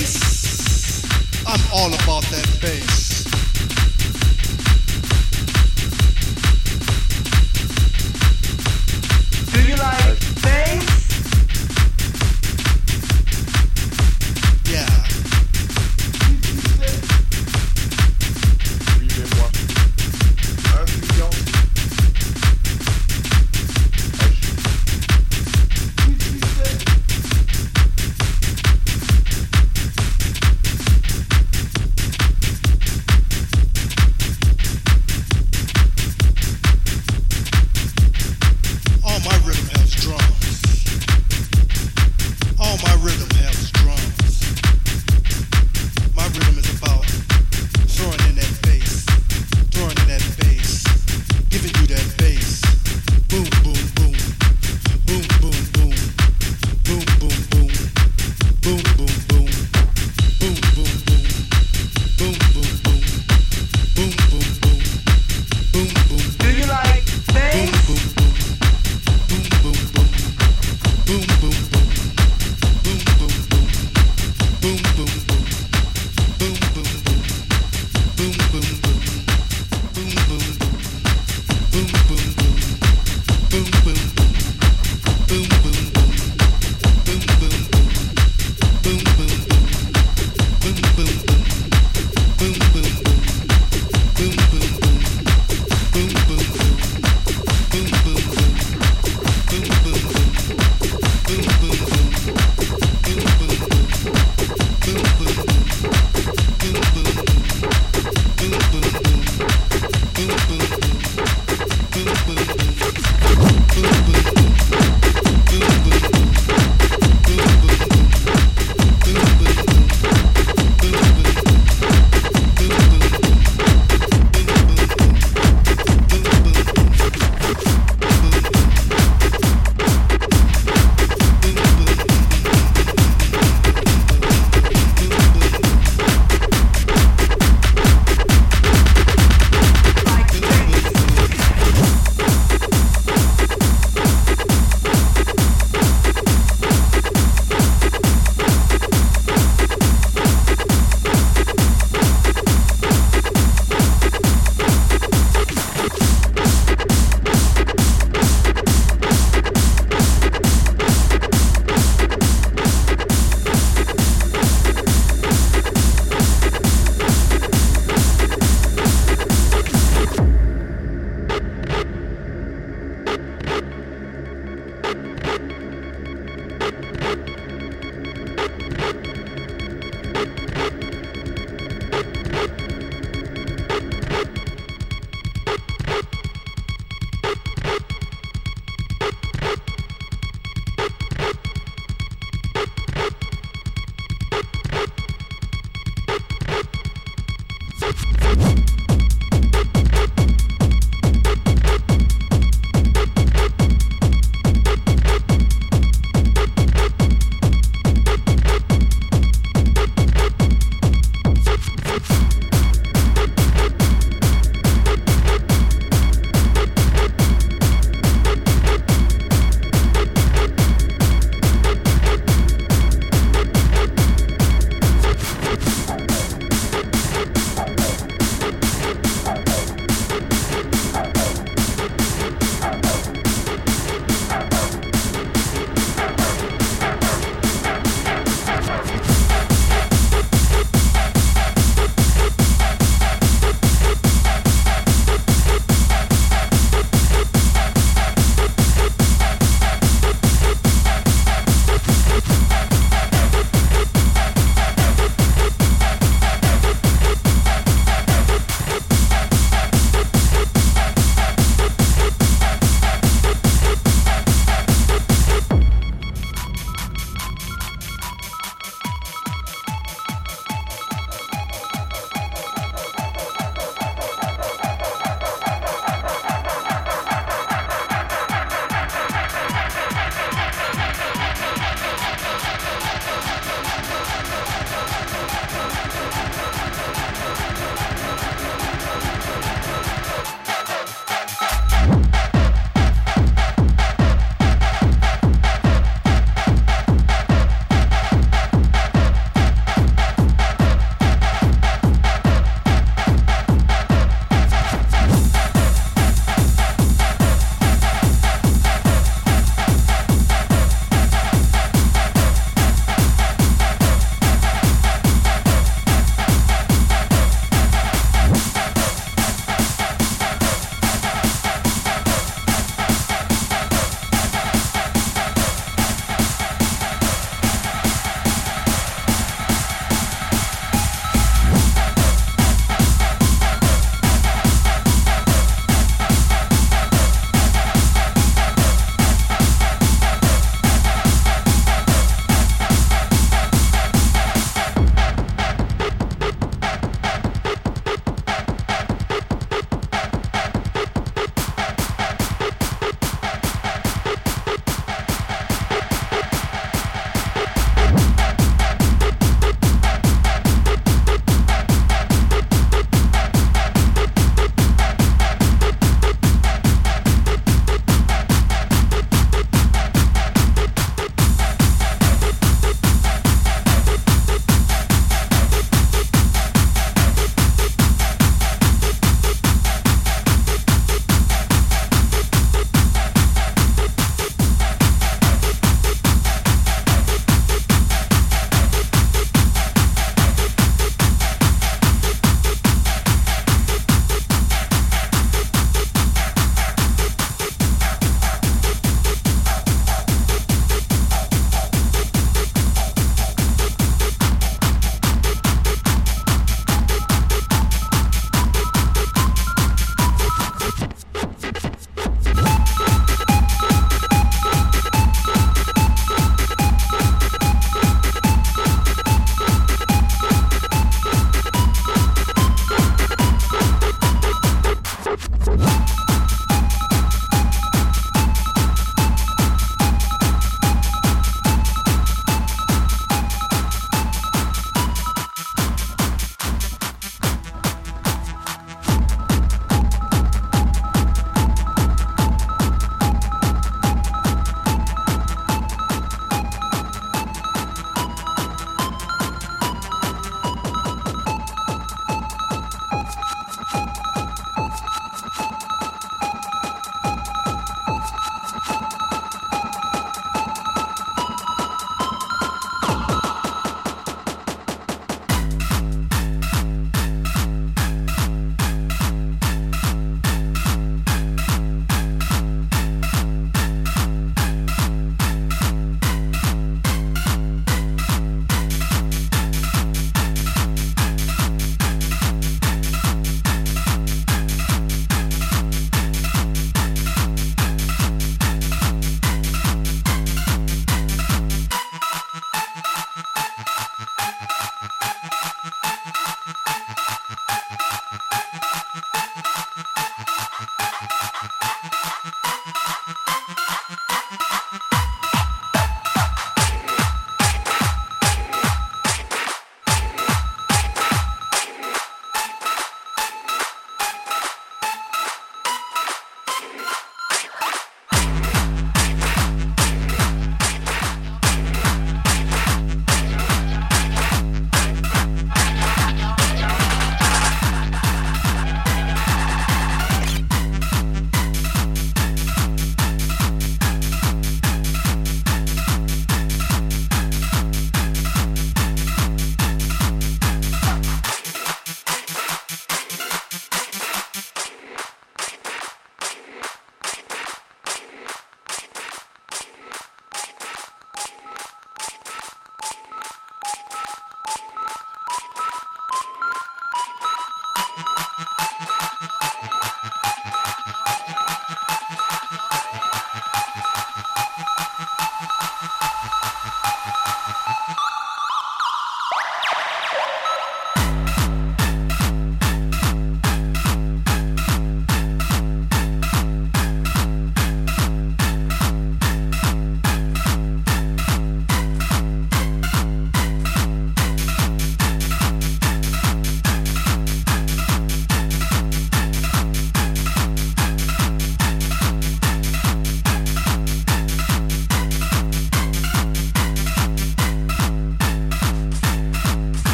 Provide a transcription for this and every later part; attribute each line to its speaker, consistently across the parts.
Speaker 1: bass.
Speaker 2: I'm
Speaker 1: all about that bass.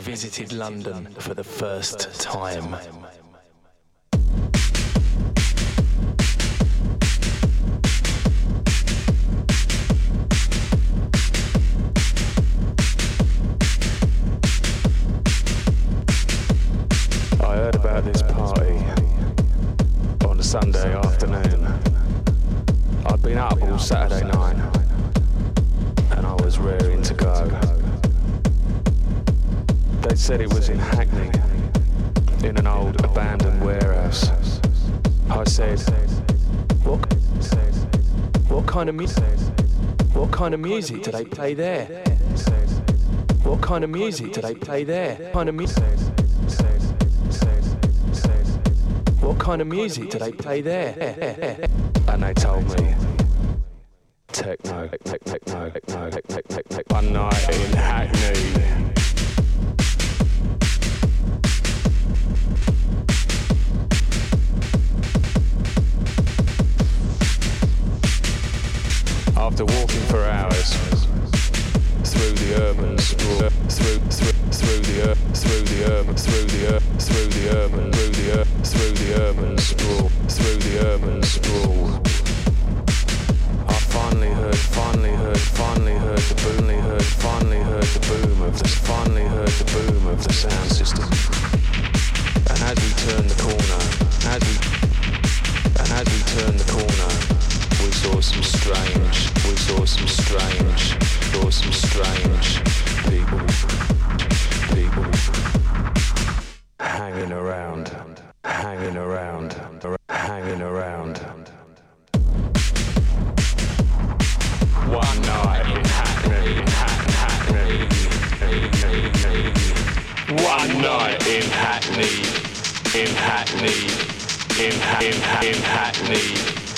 Speaker 3: Visited London for the first time. Of music do they play there? What kind of music do they play there? Kind of music? What kind of music do they play there?
Speaker 4: and they told me, techno, techno, techno, techno, techno, techno. One night in Hackney. After walking for hours through the urban sprawl, through through through the through the urban through the through the urban through the through the urban sprawl through the urban sprawl. I finally heard, finally heard, finally heard the boomly heard, finally heard the boom of the finally heard the boom of the sound system. And as we turned the corner, as we and as we turned the corner, saw some strange, we saw some strange, saw some strange people, people hanging around, hanging around, hanging around. One night in Hackney, Hackney, Hackney. One night in Hackney, in Hackney, in Ha- in Hackney.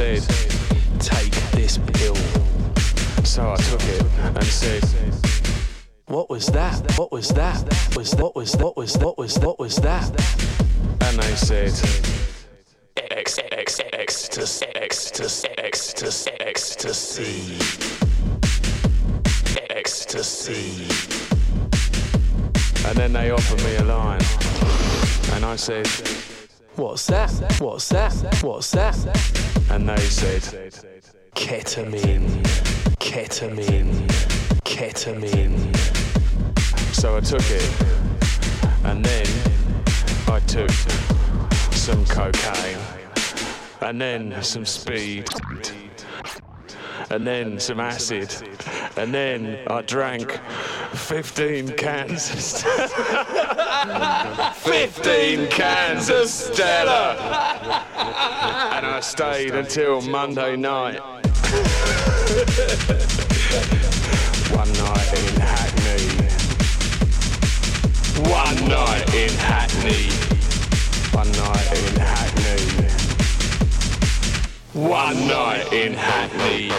Speaker 4: Said,
Speaker 3: Take this pill.
Speaker 4: So I took it and said,
Speaker 3: What was that? What was that? Was what was what was what was what was that?
Speaker 4: and they said,
Speaker 3: X X ecstasy ecstasy ecstasy ecstasy ecstasy.
Speaker 4: and then they offered me a line. And I said,
Speaker 3: What's that? What's that? What's that?
Speaker 4: and they said,
Speaker 3: Ketamine, ketamine, ketamine.
Speaker 4: So I took it, and then I took some cocaine, and then some speed, and then some acid, and then I drank 15 cans. 15 cans of Stella! And I stayed until Monday night. One night in Hackney. One night in Hackney. One night in Hackney. One night in Hackney.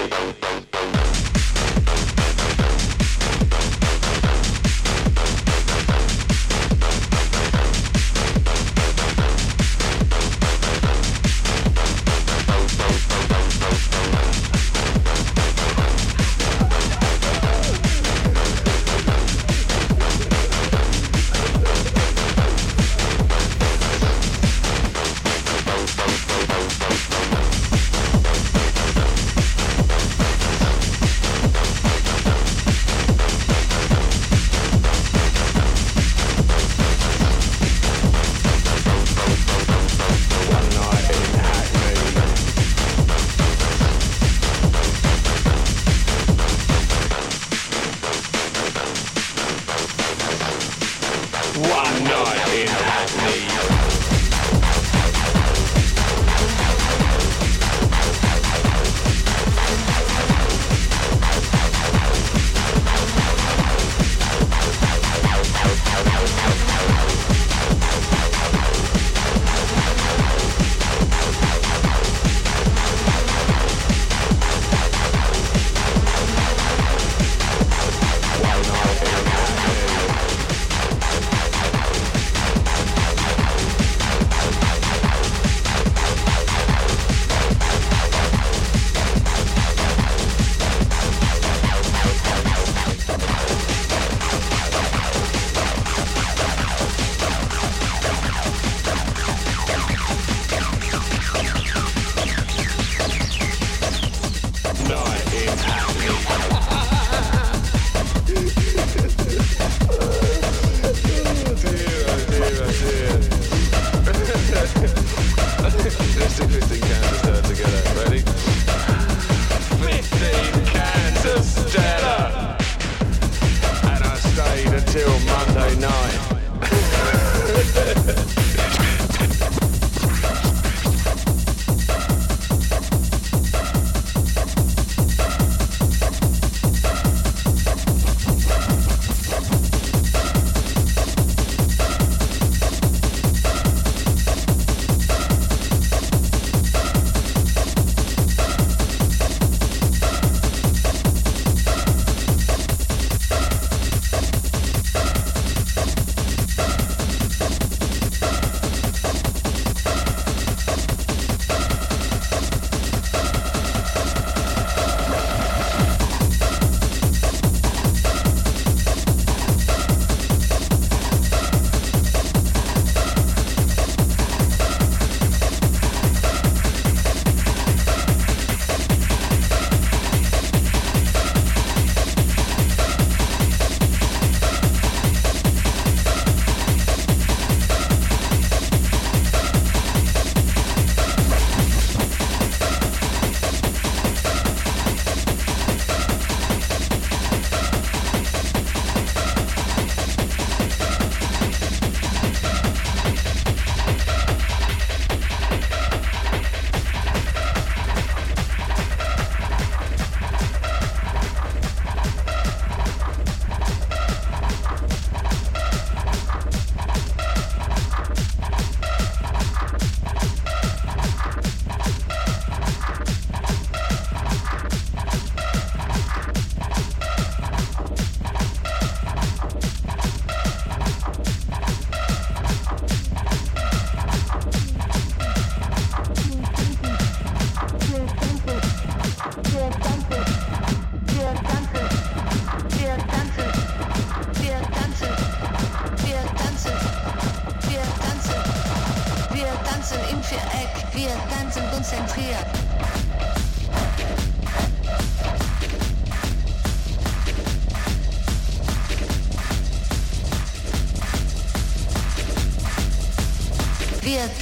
Speaker 4: Until Monday night.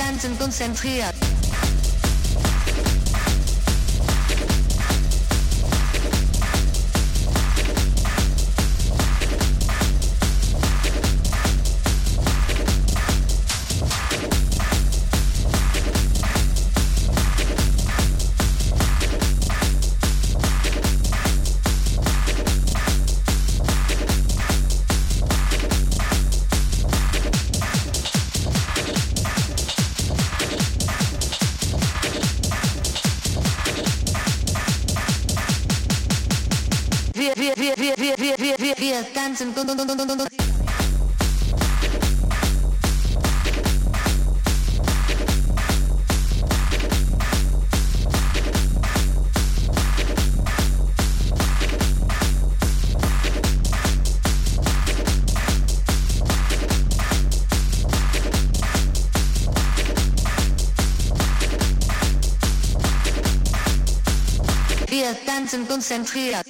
Speaker 5: Tanzen konzentriert. Tanzen. Wir tanzen konzentriert.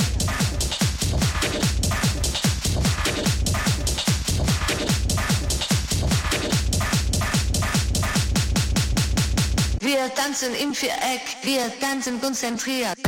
Speaker 5: Tanzen im Viereck, wir tanzen konzentriert.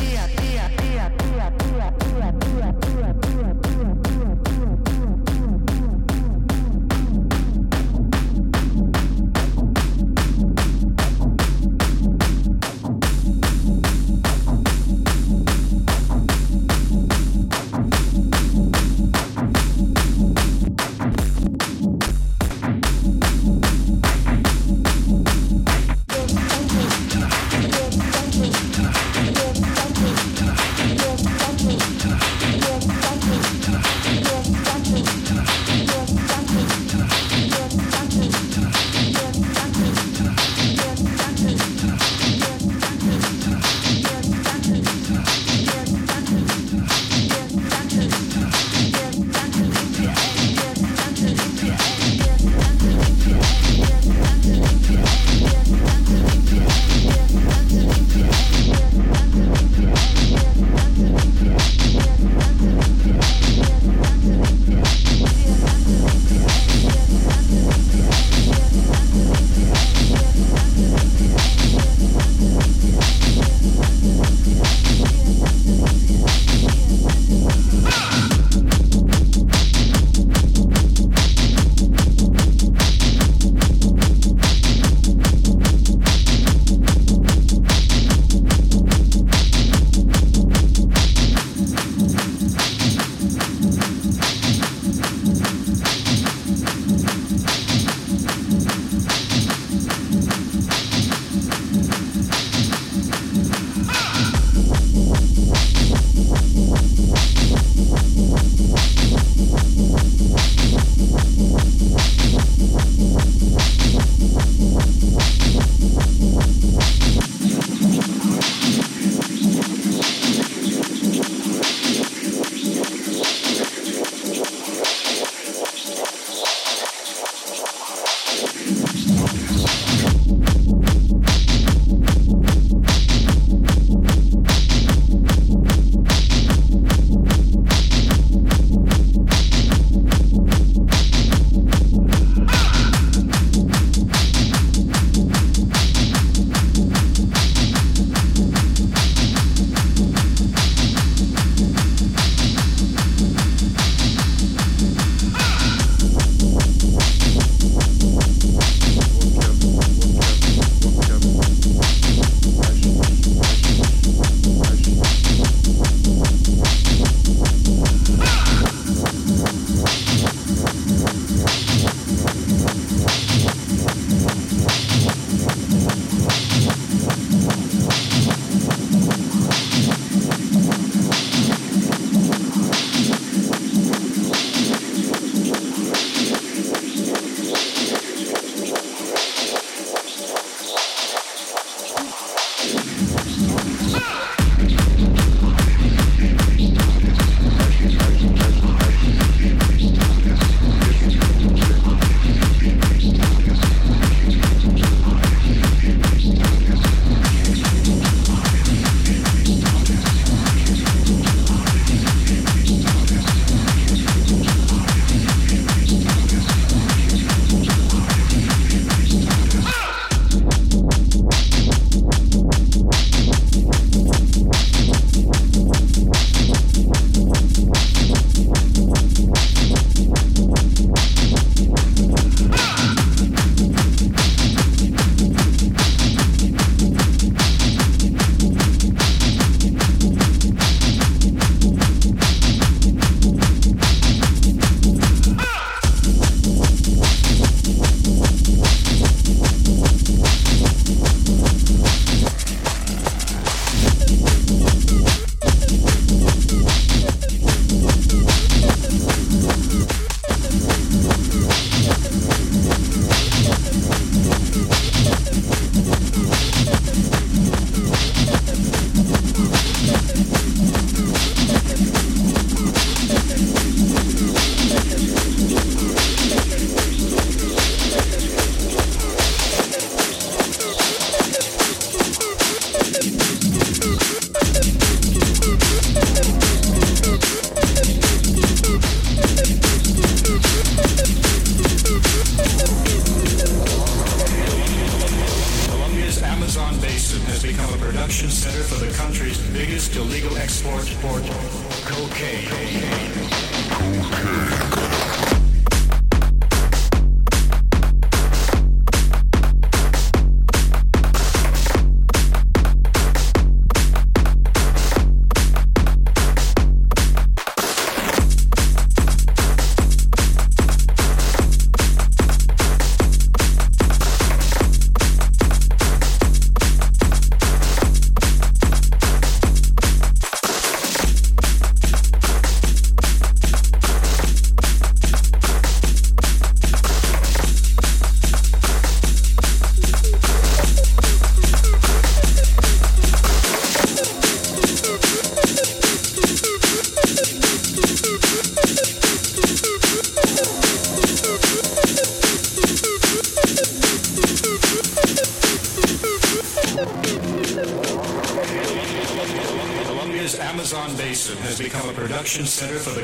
Speaker 6: Center for the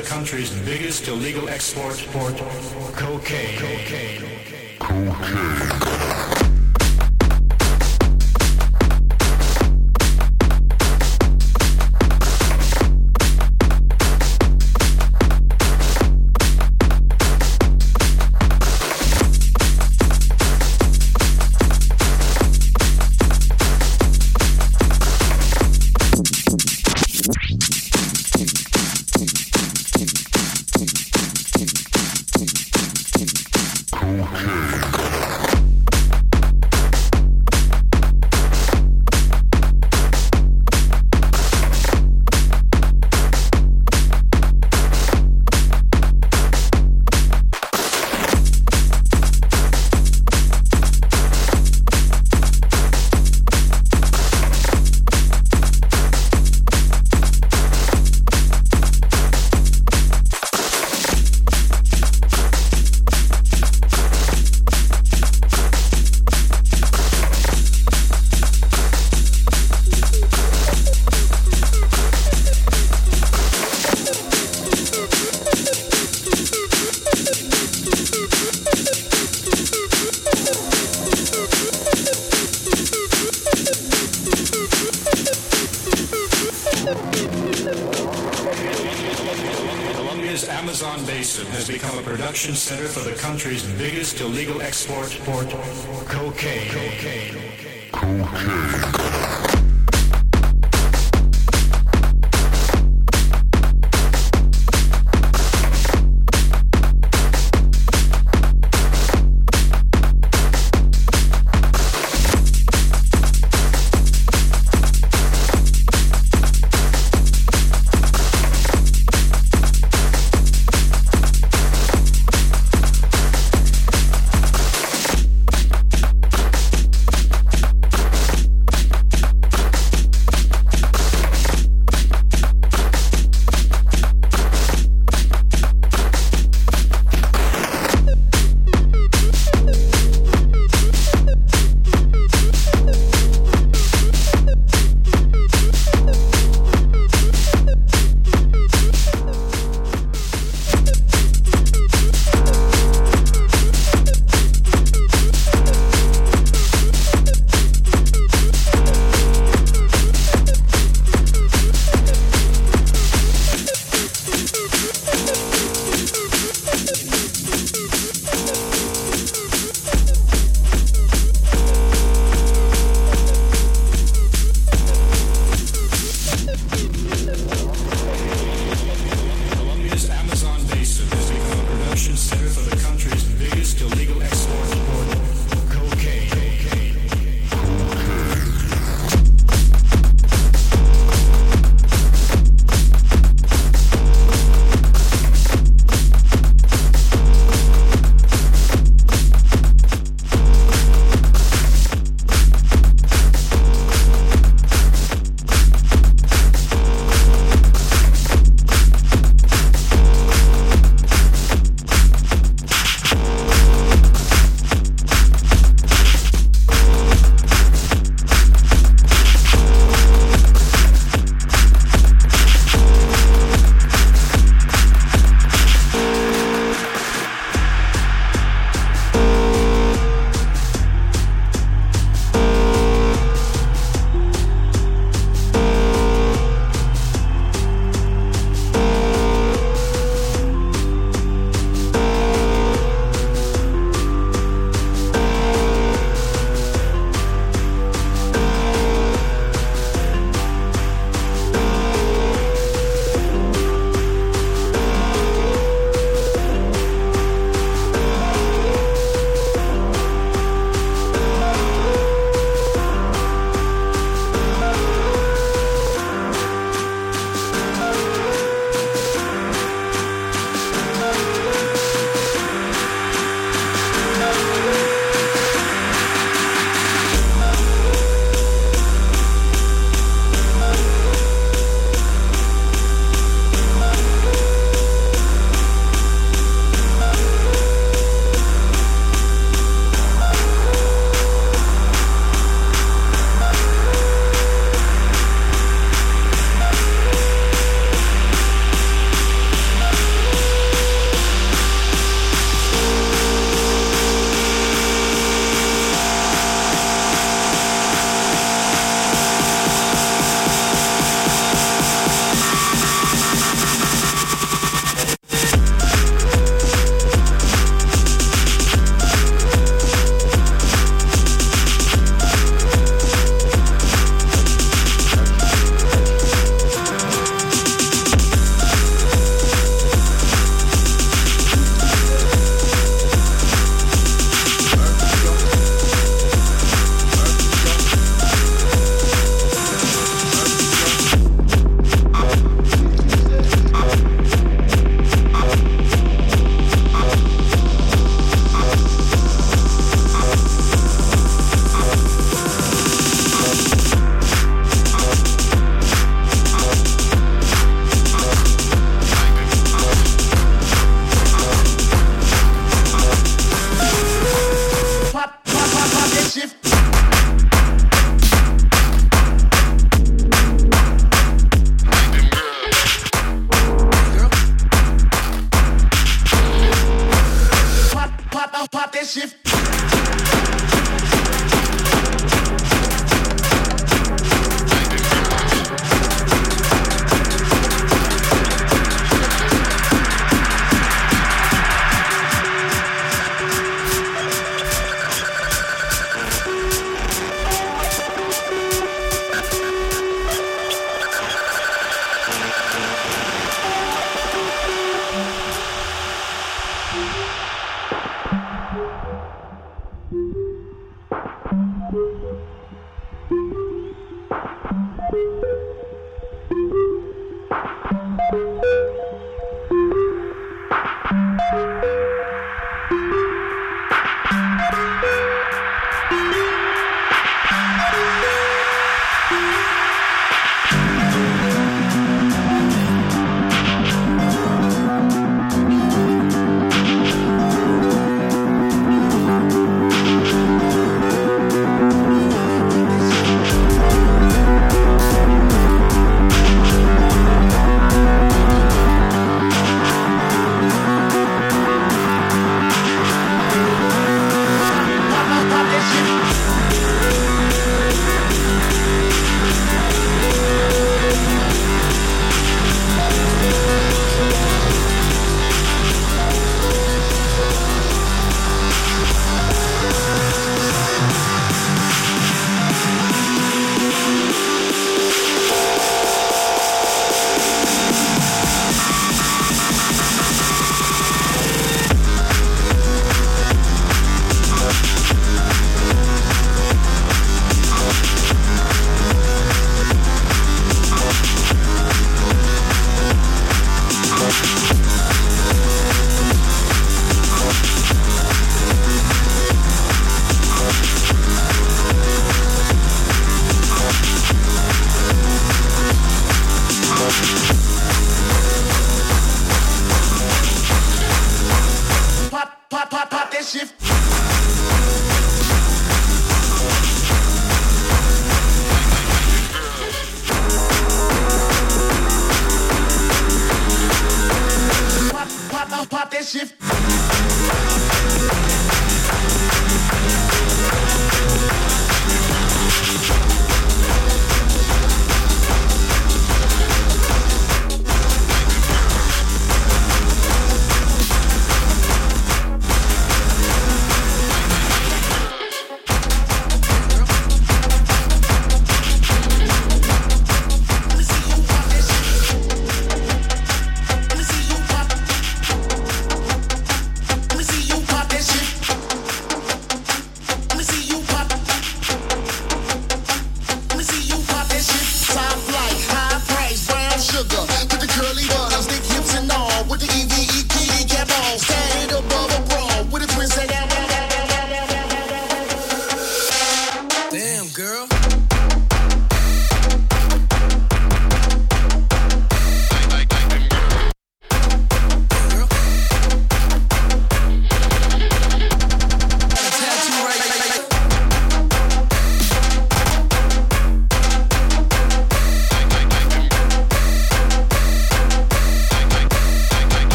Speaker 6: become production center for the country's biggest illegal export, port, cocaine. cocaine.